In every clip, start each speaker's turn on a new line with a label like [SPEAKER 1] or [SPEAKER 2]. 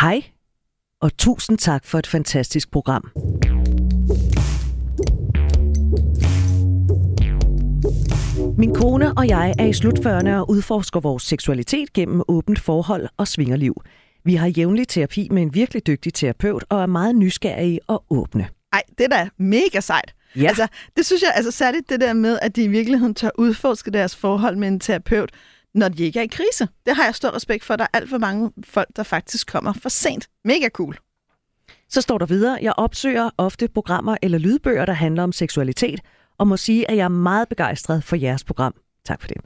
[SPEAKER 1] Hej, og tusind tak for et fantastisk program. Min kone og jeg er i slutførende og udforsker vores seksualitet gennem åbent forhold og svingerliv. Vi har jævnlig terapi med en virkelig dygtig terapeut og er meget nysgerrige og åbne.
[SPEAKER 2] Ej, det er da mega sejt.
[SPEAKER 1] Ja.
[SPEAKER 2] Altså, det synes jeg, altså særligt det der med, at de i virkeligheden tør udforske deres forhold med en terapeut, når de ikke er i krise. Det har jeg stor respekt for. Der er alt for mange folk, der faktisk kommer for sent. Mega cool.
[SPEAKER 1] Så står der videre, jeg opsøger ofte programmer eller lydbøger, der handler om seksualitet, og må sige, at jeg er meget begejstret for jeres program. Tak for det.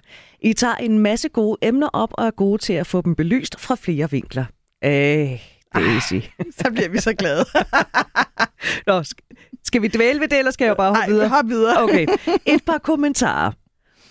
[SPEAKER 1] I tager en masse gode emner op og er gode til at få dem belyst fra flere vinkler. Øh, det er easy.
[SPEAKER 2] Så bliver vi så glade.
[SPEAKER 1] Nå, sk- skal vi dvæle ved det, eller skal jeg bare hoppe
[SPEAKER 2] Nej,
[SPEAKER 1] videre?
[SPEAKER 2] hop videre.
[SPEAKER 1] Okay, et par kommentarer.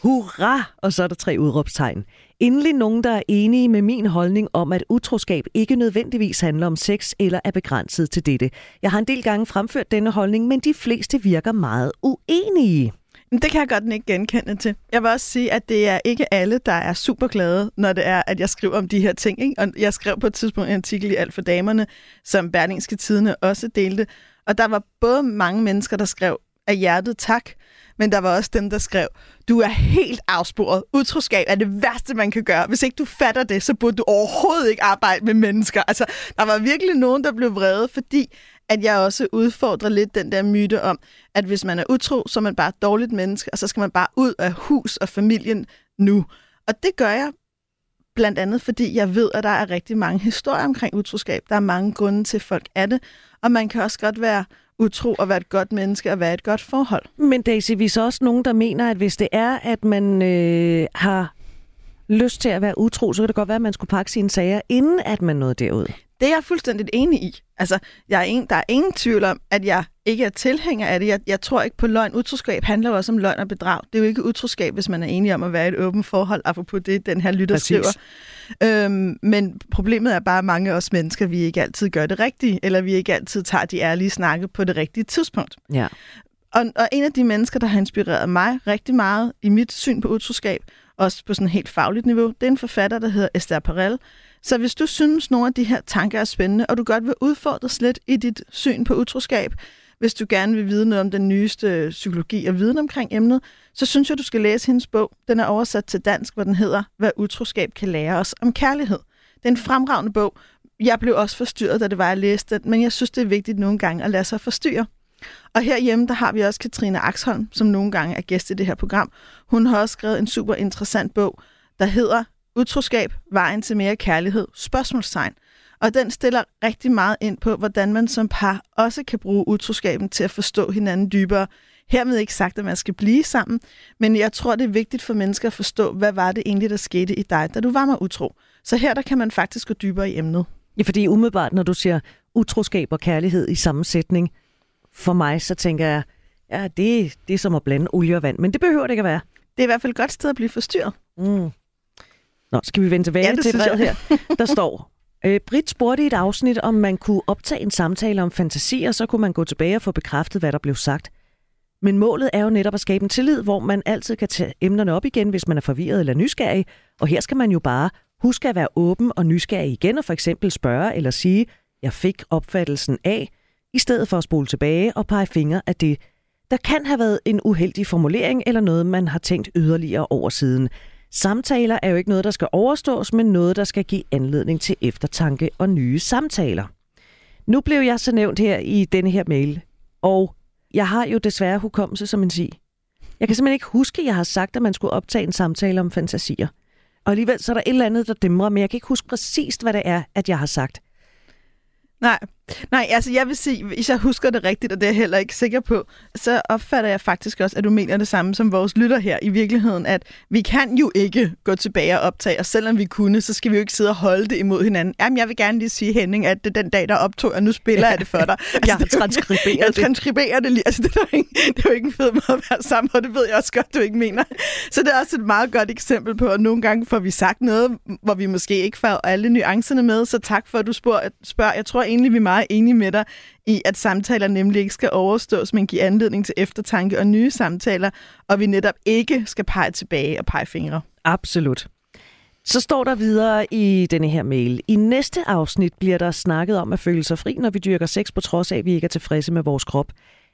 [SPEAKER 1] Hurra! Og så er der tre udråbstegn. Endelig nogen, der er enige med min holdning om, at utroskab ikke nødvendigvis handler om sex eller er begrænset til dette. Jeg har en del gange fremført denne holdning, men de fleste virker meget uenige.
[SPEAKER 2] Men det kan jeg godt ikke genkende til. Jeg vil også sige, at det er ikke alle, der er super glade, når det er, at jeg skriver om de her ting. Ikke? Og jeg skrev på et tidspunkt en artikel i Alt for Damerne, som Berlingske Tidene også delte. Og der var både mange mennesker, der skrev af hjertet tak, men der var også dem, der skrev, du er helt afsporet. Utroskab er det værste, man kan gøre. Hvis ikke du fatter det, så burde du overhovedet ikke arbejde med mennesker. Altså, der var virkelig nogen, der blev vrede, fordi at jeg også udfordrer lidt den der myte om, at hvis man er utro, så er man bare et dårligt menneske, og så skal man bare ud af hus og familien nu. Og det gør jeg blandt andet, fordi jeg ved, at der er rigtig mange historier omkring utroskab. Der er mange grunde til, at folk er det, og man kan også godt være utro og være et godt menneske og være et godt forhold.
[SPEAKER 1] Men Daisy, vi er så også nogen, der mener, at hvis det er, at man øh, har lyst til at være utro, så kan det godt være, at man skulle pakke sine sager, inden at man nåede derud.
[SPEAKER 2] Det er jeg fuldstændig enig i. Altså, jeg er en, der er ingen tvivl om, at jeg ikke er tilhænger af det. Jeg, jeg tror ikke på løgn. Utroskab handler jo også om løgn og bedrag. Det er jo ikke utroskab, hvis man er enig om at være i et åbent forhold, apropos det, den her lytter
[SPEAKER 1] Præcis.
[SPEAKER 2] skriver. Øhm, men problemet er bare, at mange af os mennesker, vi ikke altid gør det rigtige, eller vi ikke altid tager de ærlige snakke på det rigtige tidspunkt.
[SPEAKER 1] Ja.
[SPEAKER 2] Og, og en af de mennesker, der har inspireret mig rigtig meget i mit syn på utroskab, også på sådan et helt fagligt niveau, det er en forfatter, der hedder Esther Perel. Så hvis du synes, nogle af de her tanker er spændende, og du godt vil udfordres lidt i dit syn på utroskab, hvis du gerne vil vide noget om den nyeste psykologi og viden omkring emnet, så synes jeg, du skal læse hendes bog. Den er oversat til dansk, hvor den hedder Hvad utroskab kan lære os om kærlighed. Det er en fremragende bog. Jeg blev også forstyrret, da det var, jeg læste den, men jeg synes, det er vigtigt nogle gange at lade sig forstyrre. Og herhjemme, der har vi også Katrine Axholm, som nogle gange er gæst i det her program. Hun har også skrevet en super interessant bog, der hedder Utroskab, vejen til mere kærlighed, spørgsmålstegn. Og den stiller rigtig meget ind på, hvordan man som par også kan bruge utroskaben til at forstå hinanden dybere. Hermed ikke sagt, at man skal blive sammen, men jeg tror, det er vigtigt for mennesker at forstå, hvad var det egentlig, der skete i dig, da du var med utro. Så her der kan man faktisk gå dybere i emnet.
[SPEAKER 1] Ja, fordi umiddelbart, når du siger utroskab og kærlighed i samme sætning, for mig, så tænker jeg, ja, det, det er som at blande olie og vand. Men det behøver det ikke at være.
[SPEAKER 2] Det er i hvert fald et godt sted at blive forstyrret.
[SPEAKER 1] Mm. Nå, skal vi vende tilbage
[SPEAKER 2] Ja, det
[SPEAKER 1] til brevet
[SPEAKER 2] jeg.
[SPEAKER 1] her? Der står, øh, Britt spurgte i et afsnit, om man kunne optage en samtale om fantasier, så kunne man gå tilbage og få bekræftet, hvad der blev sagt. Men målet er jo netop at skabe en tillid, hvor man altid kan tage emnerne op igen, hvis man er forvirret eller nysgerrig. Og her skal man jo bare huske at være åben og nysgerrig igen, og for eksempel spørge eller sige, jeg fik opfattelsen af, i stedet for at spole tilbage og pege fingre af det, der kan have været en uheldig formulering eller noget, man har tænkt yderligere over siden. Samtaler er jo ikke noget, der skal overstås, men noget, der skal give anledning til eftertanke og nye samtaler. Nu blev jeg så nævnt her i denne her mail, og jeg har jo desværre hukommelse som en siger. Jeg kan simpelthen ikke huske, at jeg har sagt, at man skulle optage en samtale om fantasier. Og alligevel så er der et eller andet, der dæmrer, men jeg kan ikke huske præcist, hvad det er, at jeg har sagt.
[SPEAKER 2] Nej, nej, altså jeg vil sige, hvis jeg husker det rigtigt, og det er jeg heller ikke sikker på, så opfatter jeg faktisk også, at du mener det samme som vores lytter her i virkeligheden, at vi kan jo ikke gå tilbage og optage, og selvom vi kunne, så skal vi jo ikke sidde og holde det imod hinanden. Jamen, jeg vil gerne lige sige, Henning, at det er den dag, der optog, og nu spiller jeg det for dig. Altså,
[SPEAKER 1] Jeg
[SPEAKER 2] det er jo-
[SPEAKER 1] transkriberet
[SPEAKER 2] Jeg
[SPEAKER 1] det.
[SPEAKER 2] transkriberer det lige. Altså, det, er jo ikke, det er jo ikke en fed måde at være sammen, og det ved jeg også godt, du ikke mener. Så det er også et meget godt eksempel på, at nogle gange får vi sagt noget, hvor vi måske ikke får alle nuancerne med, så tak for, at du spørger. Jeg tror egentlig, vi er meget enig med dig i, at samtaler nemlig ikke skal overstås, men give anledning til eftertanke og nye samtaler, og vi netop ikke skal pege tilbage og pege fingre.
[SPEAKER 1] Absolut. Så står der videre i denne her mail. I næste afsnit bliver der snakket om at føle sig fri, når vi dyrker sex, på trods af, at vi ikke er tilfredse med vores krop.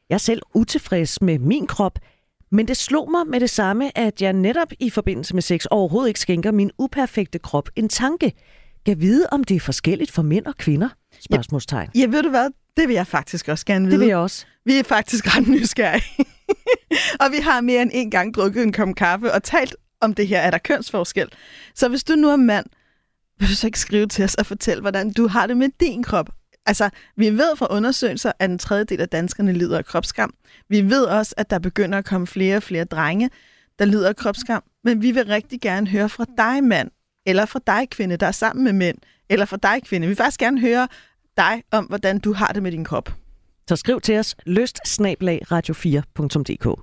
[SPEAKER 1] Jeg er selv utilfreds med min krop, men det slog mig med det samme, at jeg netop i forbindelse med sex overhovedet ikke skænker min uperfekte krop en tanke. Kan vide, om det er forskelligt for mænd og kvinder? Spørgsmålstegn.
[SPEAKER 2] Ja, ved du hvad? Det vil jeg faktisk også gerne vide.
[SPEAKER 1] Det vil jeg også.
[SPEAKER 2] Vi er faktisk ret nysgerrige. og vi har mere end en gang drukket en kop kaffe og talt om det her. Er der kønsforskel? Så hvis du nu er mand, vil du så ikke skrive til os og fortælle, hvordan du har det med din krop? Altså, vi ved fra undersøgelser, at en tredjedel af danskerne lider af kropsskam. Vi ved også, at der begynder at komme flere og flere drenge, der lider af kropsskam. Men vi vil rigtig gerne høre fra dig, mand, eller fra dig, kvinde, der er sammen med mænd, eller fra dig, kvinde. Vi vil faktisk gerne høre dig om, hvordan du har det med din krop.
[SPEAKER 1] Så skriv til os lyst radio4.dk.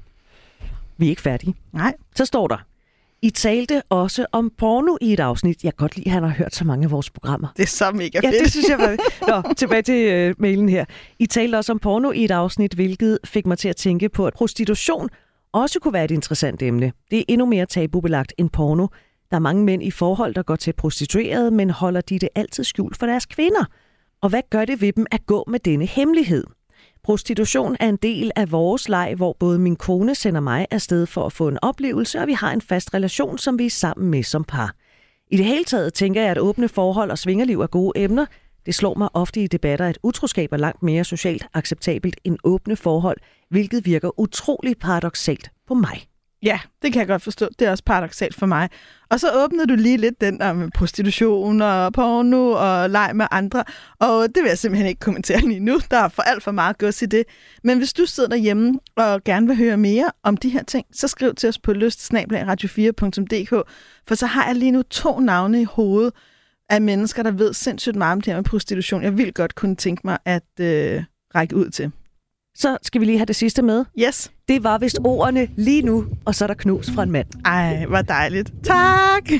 [SPEAKER 1] Vi er ikke færdige.
[SPEAKER 2] Nej.
[SPEAKER 1] Så står der, I talte også om porno i et afsnit. Jeg kan godt lide, at han har hørt så mange af vores programmer.
[SPEAKER 2] Det er så mega
[SPEAKER 1] Ja,
[SPEAKER 2] fedt.
[SPEAKER 1] det synes jeg var... Nå, tilbage til øh, mailen her. I talte også om porno i et afsnit, hvilket fik mig til at tænke på, at prostitution også kunne være et interessant emne. Det er endnu mere tabubelagt end porno. Der er mange mænd i forhold, der går til prostituerede, men holder de det altid skjult for deres kvinder. Og hvad gør det ved dem at gå med denne hemmelighed? Prostitution er en del af vores leg, hvor både min kone sender mig afsted for at få en oplevelse, og vi har en fast relation, som vi er sammen med som par. I det hele taget tænker jeg, at åbne forhold og svingerliv er gode emner. Det slår mig ofte i debatter, at utroskab er langt mere socialt acceptabelt end åbne forhold, hvilket virker utrolig paradoxalt på mig.
[SPEAKER 2] Ja, det kan jeg godt forstå. Det er også paradoxalt for mig. Og så åbnede du lige lidt den der med prostitution og porno og leg med andre. Og det vil jeg simpelthen ikke kommentere lige nu. Der er for alt for meget gods i det. Men hvis du sidder derhjemme og gerne vil høre mere om de her ting, så skriv til os på lyst-radio4.dk. For så har jeg lige nu to navne i hovedet af mennesker, der ved sindssygt meget om det her med prostitution. Jeg vil godt kunne tænke mig at øh, række ud til.
[SPEAKER 1] Så skal vi lige have det sidste med.
[SPEAKER 2] Yes.
[SPEAKER 1] Det var vist ordene lige nu, og så er der knus fra en mand.
[SPEAKER 2] Ej, hvor dejligt. Tak!